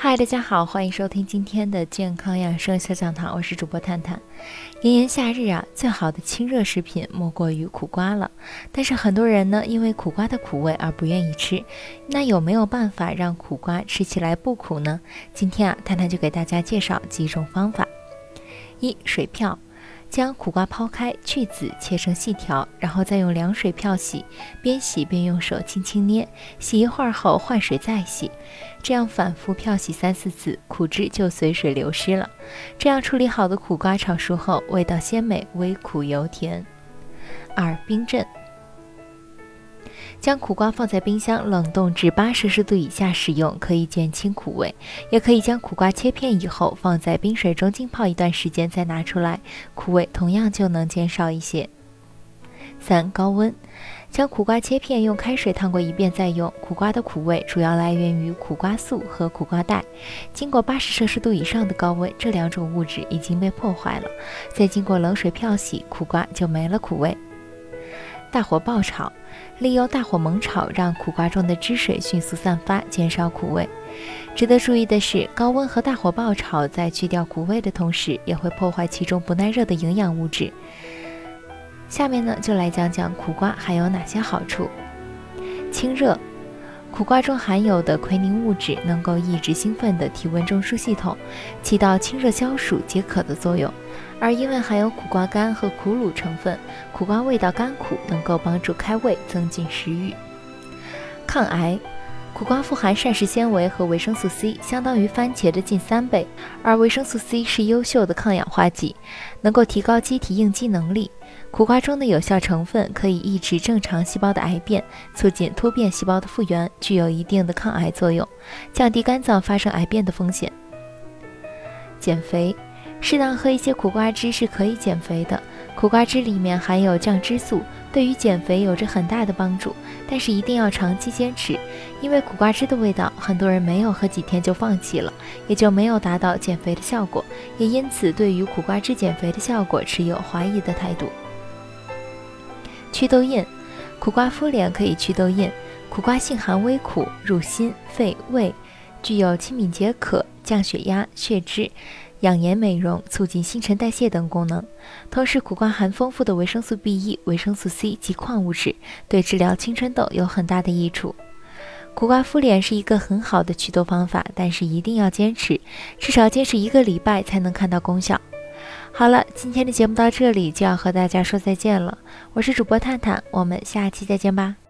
嗨，大家好，欢迎收听今天的健康养生小讲堂，我是主播探探。炎炎夏日啊，最好的清热食品莫过于苦瓜了。但是很多人呢，因为苦瓜的苦味而不愿意吃。那有没有办法让苦瓜吃起来不苦呢？今天啊，探探就给大家介绍几种方法。一水漂。将苦瓜剖开，去籽，切成细条，然后再用凉水漂洗，边洗边用手轻轻捏，洗一会儿后换水再洗，这样反复漂洗三四次，苦汁就随水流失了。这样处理好的苦瓜炒熟后，味道鲜美，微苦油甜。二冰镇。将苦瓜放在冰箱冷冻至八摄氏度以下食用，可以减轻苦味。也可以将苦瓜切片以后放在冰水中浸泡一段时间再拿出来，苦味同样就能减少一些。三高温，将苦瓜切片用开水烫过一遍再用。苦瓜的苦味主要来源于苦瓜素和苦瓜带，经过八十摄氏度以上的高温，这两种物质已经被破坏了，再经过冷水漂洗，苦瓜就没了苦味。大火爆炒。利用大火猛炒，让苦瓜中的汁水迅速散发，减少苦味。值得注意的是，高温和大火爆炒在去掉苦味的同时，也会破坏其中不耐热的营养物质。下面呢，就来讲讲苦瓜还有哪些好处。清热，苦瓜中含有的奎宁物质能够抑制兴奋的体温中枢系统，起到清热消暑、解渴的作用。而因为含有苦瓜干和苦卤成分，苦瓜味道甘苦，能够帮助开胃、增进食欲。抗癌，苦瓜富含膳食纤维和维生素 C，相当于番茄的近三倍。而维生素 C 是优秀的抗氧化剂，能够提高机体应激能力。苦瓜中的有效成分可以抑制正常细胞的癌变，促进突变细胞的复原，具有一定的抗癌作用，降低肝脏发生癌变的风险。减肥。适当喝一些苦瓜汁是可以减肥的。苦瓜汁里面含有降脂素，对于减肥有着很大的帮助。但是一定要长期坚持，因为苦瓜汁的味道，很多人没有喝几天就放弃了，也就没有达到减肥的效果。也因此，对于苦瓜汁减肥的效果持有怀疑的态度。祛痘印，苦瓜敷脸可以祛痘印。苦瓜性寒微苦，入心、肺、胃，具有清敏解渴、降血压、血脂。养颜美容、促进新陈代谢等功能。同时，苦瓜含丰富的维生素 B 一、维生素 C 及矿物质，对治疗青春痘有很大的益处。苦瓜敷脸是一个很好的祛痘方法，但是一定要坚持，至少坚持一个礼拜才能看到功效。好了，今天的节目到这里就要和大家说再见了。我是主播探探，我们下期再见吧。